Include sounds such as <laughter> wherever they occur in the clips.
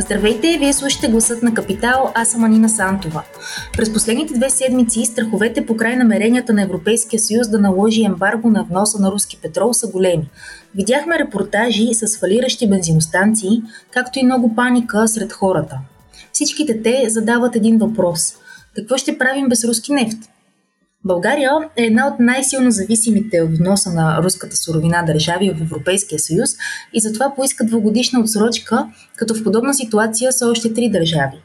Здравейте, вие слушате гласът на Капитал, аз съм Анина Сантова. През последните две седмици страховете по край намеренията на Европейския съюз да наложи ембарго на вноса на руски петрол са големи. Видяхме репортажи с фалиращи бензиностанции, както и много паника сред хората. Всичките те задават един въпрос. Какво ще правим без руски нефт? България е една от най-силно зависимите от вноса на руската суровина държави в Европейския съюз и затова поиска двогодишна отсрочка, като в подобна ситуация са още три държави.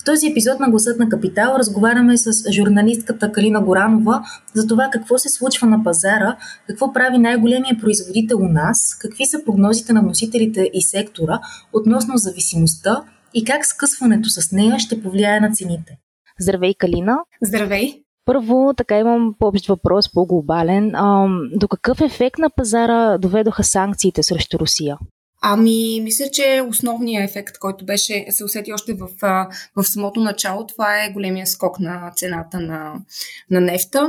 В този епизод на Гласът на Капитал разговаряме с журналистката Калина Горанова за това какво се случва на пазара, какво прави най-големия производител у нас, какви са прогнозите на носителите и сектора относно зависимостта и как скъсването с нея ще повлияе на цените. Здравей, Калина! Здравей! Първо, така имам по-общ въпрос, по-глобален. А, до какъв ефект на пазара доведоха санкциите срещу Русия? Ами, мисля, че основният ефект, който беше, се усети още в, в самото начало, това е големия скок на цената на, на нефта,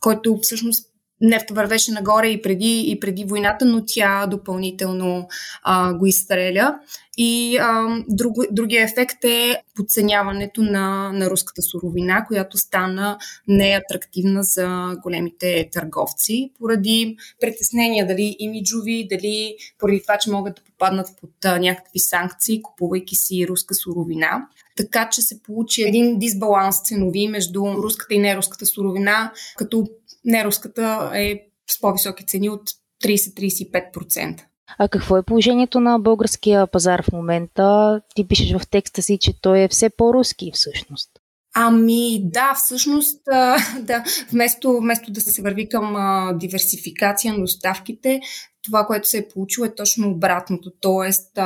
който всъщност нефта вървеше нагоре и преди, и преди войната, но тя допълнително а, го изстреля. И а, друг, другия ефект е подценяването на, на руската суровина, която стана неатрактивна за големите търговци, поради притеснения дали имиджови, дали поради това, че могат да попаднат под а, някакви санкции, купувайки си руска суровина. Така че се получи един дисбаланс ценови между руската и неруската суровина, като неруската е с по-високи цени от 30-35%. А какво е положението на българския пазар в момента? Ти пишеш в текста си, че той е все по-руски всъщност. Ами да, всъщност, <laughs> да, вместо, вместо да се върви към а, диверсификация на доставките, това, което се е получило е точно обратното, т.е.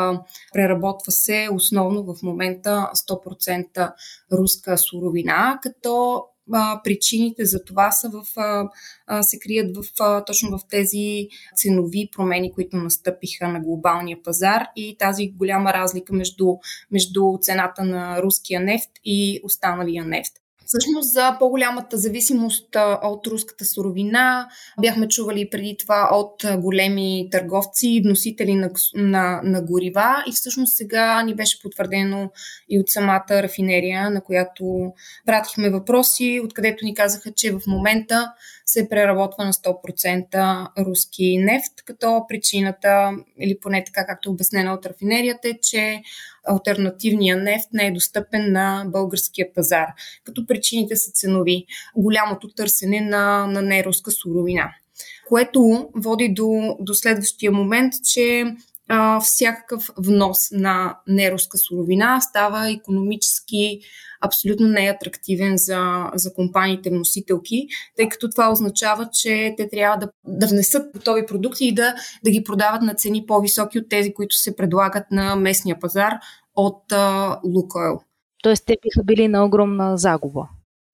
преработва се основно в момента 100% руска суровина, като а, причините за това са в, а, а, се крият в, а, точно в тези ценови промени, които настъпиха на глобалния пазар и тази голяма разлика между, между цената на руския нефт и останалия нефт. Всъщност за по-голямата зависимост от руската суровина бяхме чували преди това от големи търговци, вносители на, на, на горива. И всъщност сега ни беше потвърдено и от самата рафинерия, на която пратихме въпроси, откъдето ни казаха, че в момента се преработва на 100% руски нефт, като причината, или поне така както е обяснена от рафинерията, е, че альтернативният нефт не е достъпен на българския пазар. Като причините са ценови. Голямото търсене на, на неруска суровина. Което води до, до следващия момент, че а, всякакъв внос на неруска суровина става економически абсолютно неатрактивен за, за компаниите вносителки, тъй като това означава, че те трябва да, да внесат готови продукти и да, да ги продават на цени по-високи от тези, които се предлагат на местния пазар от Лукойл. Тоест те биха били на огромна загуба.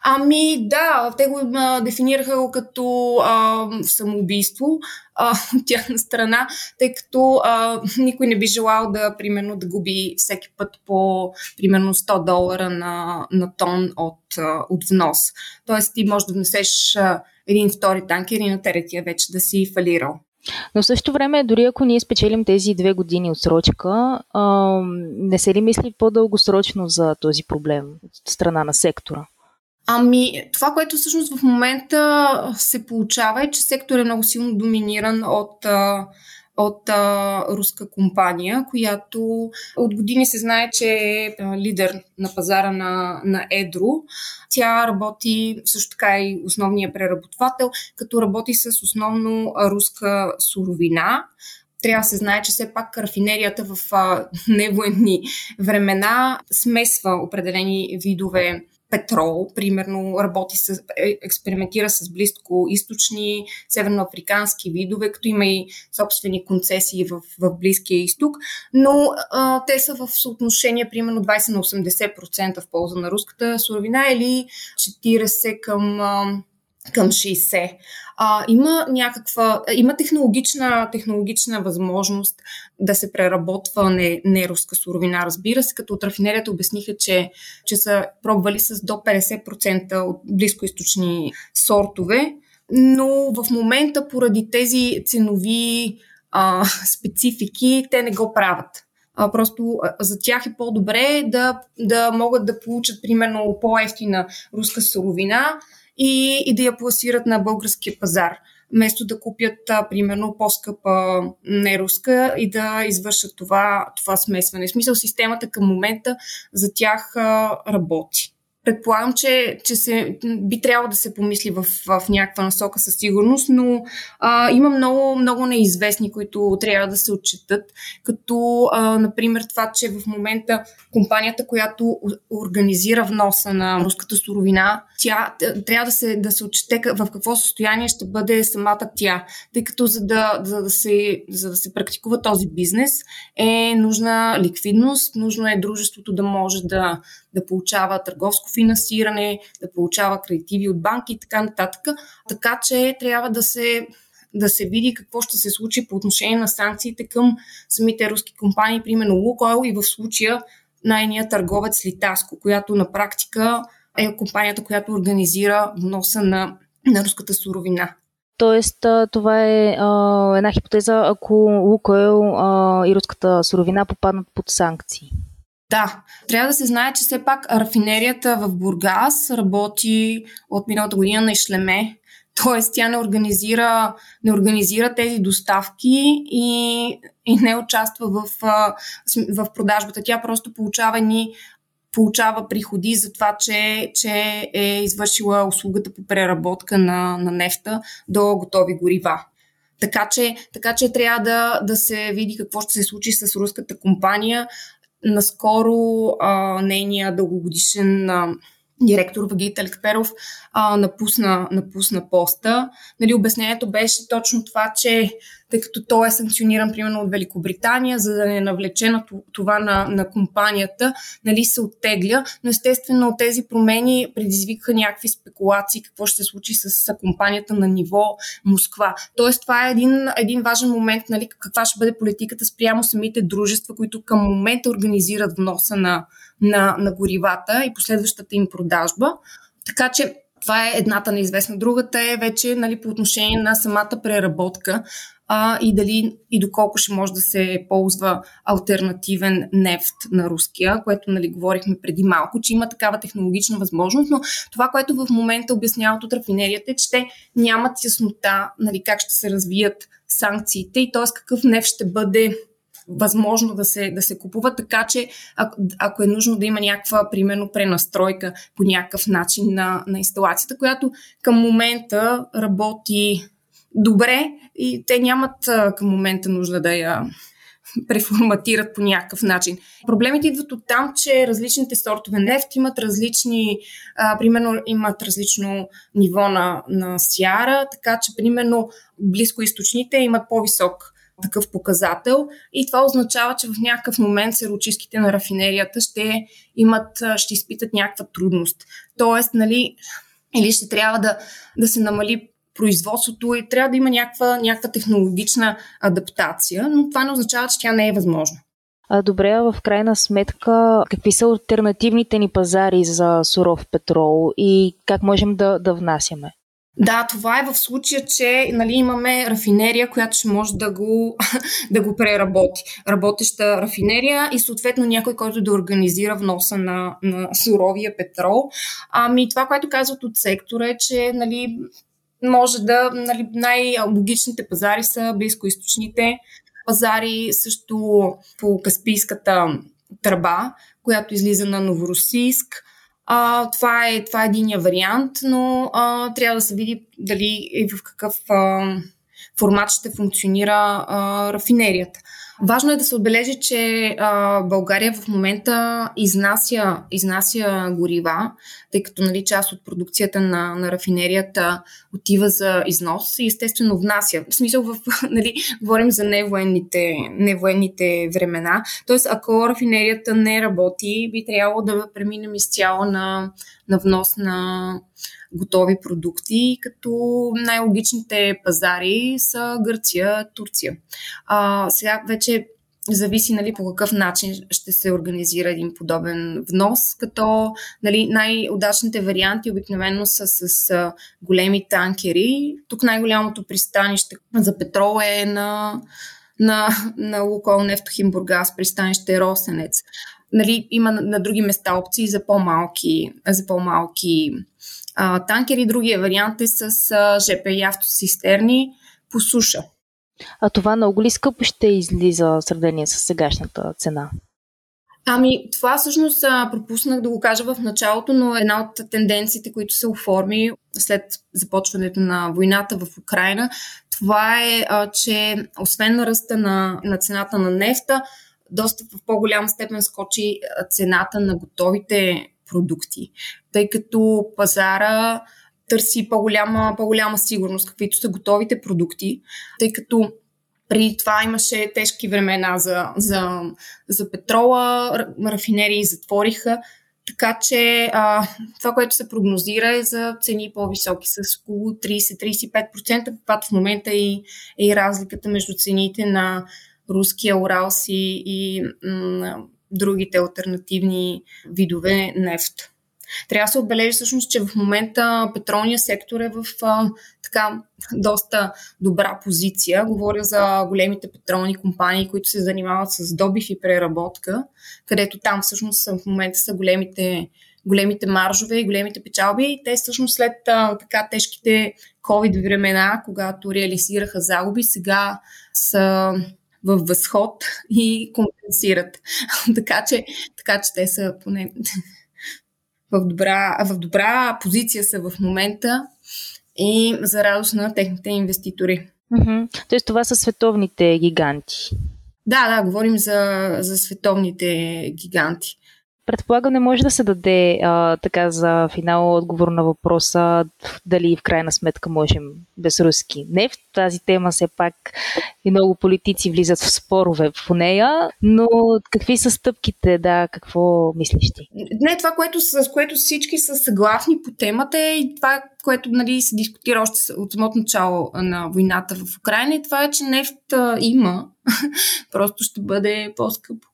Ами да, те го а, дефинираха го като а, самоубийство а, от тяхна страна, тъй като а, никой не би желал да, примерно, да губи всеки път по, примерно, 100 долара на, на тон от, а, от внос. Тоест ти можеш да внесеш а, един втори танкер и на третия вече да си фалирал. Но в същото време, дори ако ние спечелим тези две години отсрочка, а, не се ли мисли по-дългосрочно за този проблем от страна на сектора? Ами, това, което всъщност в момента се получава е, че сектор е много силно доминиран от, от а, руска компания, която от години се знае, че е лидер на пазара на, на Едро. Тя работи също така и основния преработвател, като работи с основно руска суровина трябва да се знае, че все пак рафинерията в а, <laughs> невоенни времена смесва определени видове петрол, примерно работи с, е, експериментира с близко източни, северноафрикански видове, като има и собствени концесии в, в Близкия изток, но а, те са в съотношение примерно 20 на 80% в полза на руската суровина или 40 към към 60. А, има някаква, има технологична, технологична възможност да се преработва не, не руска суровина. Разбира се, като от рафинерията обясниха, че, че са пробвали с до 50% от близкоисточни сортове, но в момента поради тези ценови а, специфики те не го правят. А, просто за тях е по-добре да, да могат да получат примерно по-ефтина руска суровина и, и да я пласират на българския пазар вместо да купят, а, примерно, по-скъпа неруска и да извършат това, това смесване. В смисъл, системата към момента за тях а, работи. Предполагам, че, че се, би трябвало да се помисли в, в някаква насока със сигурност, но а, има много, много неизвестни, които трябва да се отчитат, като, а, например, това, че в момента компанията, която организира вноса на руската суровина, тя трябва да се, да се отчете в какво състояние ще бъде самата тя, тъй като за да, за да, се, за да се практикува този бизнес е нужна ликвидност, нужно е дружеството да може да, да получава търговско финансиране, да получава кредитиви от банки и така нататък. Така че трябва да се да се види какво ще се случи по отношение на санкциите към самите руски компании, примерно Лукойл и в случая найният търговец Литаско, която на практика е компанията, която организира вноса на, на руската суровина. Тоест, това е а, една хипотеза, ако Лукойл и руската суровина попаднат под санкции. Да, трябва да се знае, че все пак рафинерията в Бургас работи от миналата година на Ишлеме, т.е. тя не организира, не организира тези доставки и, и не участва в, в продажбата. Тя просто получава ни получава приходи за това, че, че е извършила услугата по преработка на, на нефта до готови горива. Така че, така че трябва да, да се види какво ще се случи с руската компания. Наскоро а, нейният дългогодишен а, директор Вагит Алекперов напусна, напусна поста. Нали, обяснението беше точно това, че тъй като той е санкциониран примерно от Великобритания, за да не навлече на това на, на компанията, нали, се оттегля. Но естествено тези промени предизвикаха някакви спекулации какво ще се случи с компанията на ниво Москва. Тоест това е един, един важен момент, нали, каква ще бъде политиката спрямо самите дружества, които към момента организират вноса на, на, на горивата и последващата им продажба. Така че това е едната неизвестна. Другата е вече нали, по отношение на самата преработка а, и дали и доколко ще може да се ползва альтернативен нефт на руския, което нали, говорихме преди малко, че има такава технологична възможност, но това, което в момента обясняват от рафинерията е, че те нямат яснота нали, как ще се развият санкциите и т.е. какъв нефт ще бъде възможно да се, да се купува, така че ако, ако е нужно да има някаква, примерно, пренастройка по някакъв начин на, на инсталацията, която към момента работи добре и те нямат към момента нужда да я <laughs> преформатират по някакъв начин. Проблемите идват от там, че различните сортове нефт имат различни, а, примерно имат различно ниво на, на сяра, така че примерно близкоисточните имат по-висок такъв показател и това означава, че в някакъв момент серочистките на рафинерията ще имат, ще изпитат някаква трудност. Тоест, нали, или ще трябва да, да се намали производството и трябва да има някаква, някаква технологична адаптация, но това не означава, че тя не е възможна. А, добре, а в крайна сметка, какви са альтернативните ни пазари за суров петрол и как можем да, да внасяме? Да, това е в случая, че нали, имаме рафинерия, която ще може да го, <laughs> да го преработи. Работеща рафинерия и съответно някой, който да организира вноса на, на суровия петрол. Ами това, което казват от сектора е, че нали, може да, нали, най-логичните пазари са близкоисточните пазари, също по Каспийската тръба, която излиза на Новоросийск. А, това, е, това е единия вариант, но а, трябва да се види дали и в какъв а, формат ще функционира а, рафинерията. Важно е да се отбележи, че а, България в момента изнася, изнася горива, тъй като нали, част от продукцията на, на рафинерията отива за износ и естествено внася. В смисъл, в, <laughs> нали, говорим за невоенните, невоенните времена. Тоест, ако рафинерията не работи, би трябвало да преминем изцяло на, на внос на готови продукти, като най-логичните пазари са Гърция, Турция. А, сега вече зависи нали, по какъв начин ще се организира един подобен внос, като нали, най-удачните варианти обикновено са с, с големи танкери. Тук най-голямото пристанище за петрол е на, на, на Лукол Нефтохим Бургас, пристанище Росенец. Нали, има на, на други места опции за по-малки, за по-малки а, танкери. Другия вариант е с а, ЖП и автосистерни по суша. А това много ли скъпо ще излиза в сравнение с сегашната цена? Ами, това всъщност пропуснах да го кажа в началото, но една от тенденциите, които се оформи след започването на войната в Украина, това е, а, че освен на ръста на, на цената на нефта, доста в по-голяма степен скочи цената на готовите продукти, тъй като пазара търси по-голяма, по-голяма сигурност, каквито са готовите продукти, тъй като преди това имаше тежки времена за, за, за петрола, рафинерии затвориха, така че а, това, което се прогнозира е за цени по-високи, с около 30-35%, каквато в момента е и, е и разликата между цените на руския Уралси и м- другите альтернативни видове нефт. Трябва да се отбележи всъщност, че в момента петролния сектор е в а, така доста добра позиция. Говоря за големите петролни компании, които се занимават с добив и преработка, където там всъщност в момента са големите, големите маржове и големите печалби. И те всъщност след а, така тежките COVID времена, когато реализираха загуби, сега са в възход и компенсират. <laughs> така, че, така че те са поне <laughs> в добра, в добра позиция са в момента и за радост на техните инвеститори. Mm-hmm. Тоест това са световните гиганти. Да, да, говорим за, за световните гиганти. Предполагам, не може да се даде а, така за финал отговор на въпроса дали в крайна сметка можем без руски нефт. Тази тема все пак и много политици влизат в спорове по нея, но какви са стъпките, да, какво мислиш ти? Не, това, което, с което всички са съгласни по темата е и това, което нали, се дискутира още от самото начало на войната в Украина и това е, че нефт има, <laughs> просто ще бъде по-скъпо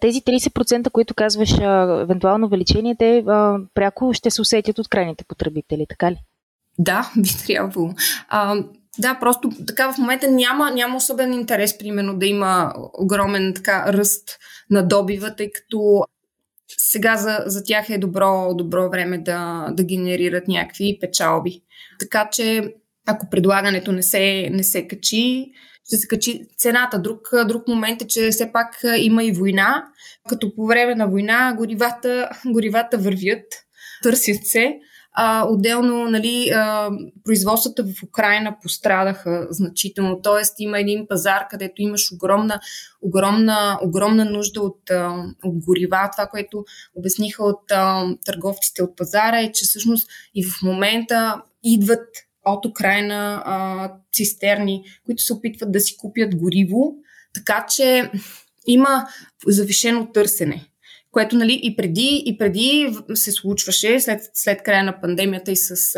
тези 30%, които казваш, евентуално увеличение, те пряко ще се усетят от крайните потребители, така ли? Да, <laughs> би трябвало. А, да, просто така в момента няма, няма особен интерес, примерно, да има огромен така ръст на добива, тъй като сега за, за тях е добро, добро време да, да генерират някакви печалби. Така че, ако предлагането не се, не се качи, ще се качи цената. Друг, друг момент е, че все пак има и война, като по време на война горивата, <laughs> горивата вървят, търсят се. А, отделно, нали, а, производствата в Украина пострадаха значително. Тоест, има един пазар, където имаш огромна, огромна, огромна нужда от, а, от горива. Това, което обясниха от а, търговците от пазара е, че всъщност и в момента идват от Украина а, цистерни, които се опитват да си купят гориво, така че има завишено търсене което нали, и, преди, и преди се случваше след, след края на пандемията и с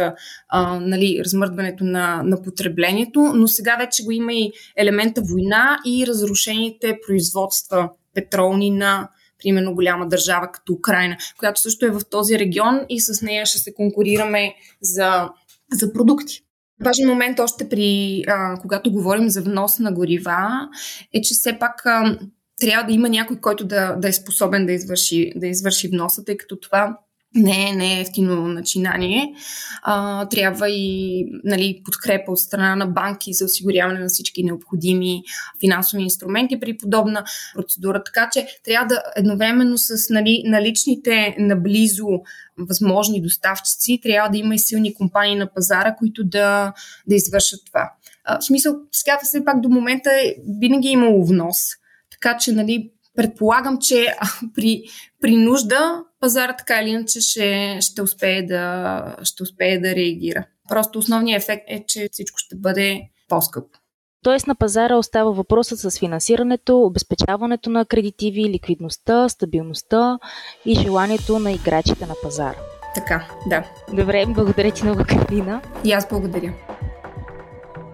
а, нали, размърдването на, на потреблението, но сега вече го има и елемента война и разрушените производства петролни на примерно голяма държава като Украина, която също е в този регион и с нея ще се конкурираме за за продукти. Важен момент още при, а, когато говорим за внос на горива, е, че все пак а, трябва да има някой, който да, да е способен да извърши, да извърши вноса, тъй като това не, не е ефтино начинание. А, трябва и нали, подкрепа от страна на банки за осигуряване на всички необходими финансови инструменти при подобна процедура. Така че трябва да едновременно с нали, наличните наблизо възможни доставчици, трябва да има и силни компании на пазара, които да, да извършат това. А, в смисъл, сега все пак до момента винаги е имало внос. Така че, нали, предполагам, че при, при нужда пазара така или иначе ще, ще, успее да, ще успее да реагира. Просто основният ефект е, че всичко ще бъде по-скъпо. Тоест на пазара остава въпросът с финансирането, обезпечаването на кредитиви, ликвидността, стабилността и желанието на играчите на пазара. така, да. Добре, благодаря ти много, Карина. И аз благодаря.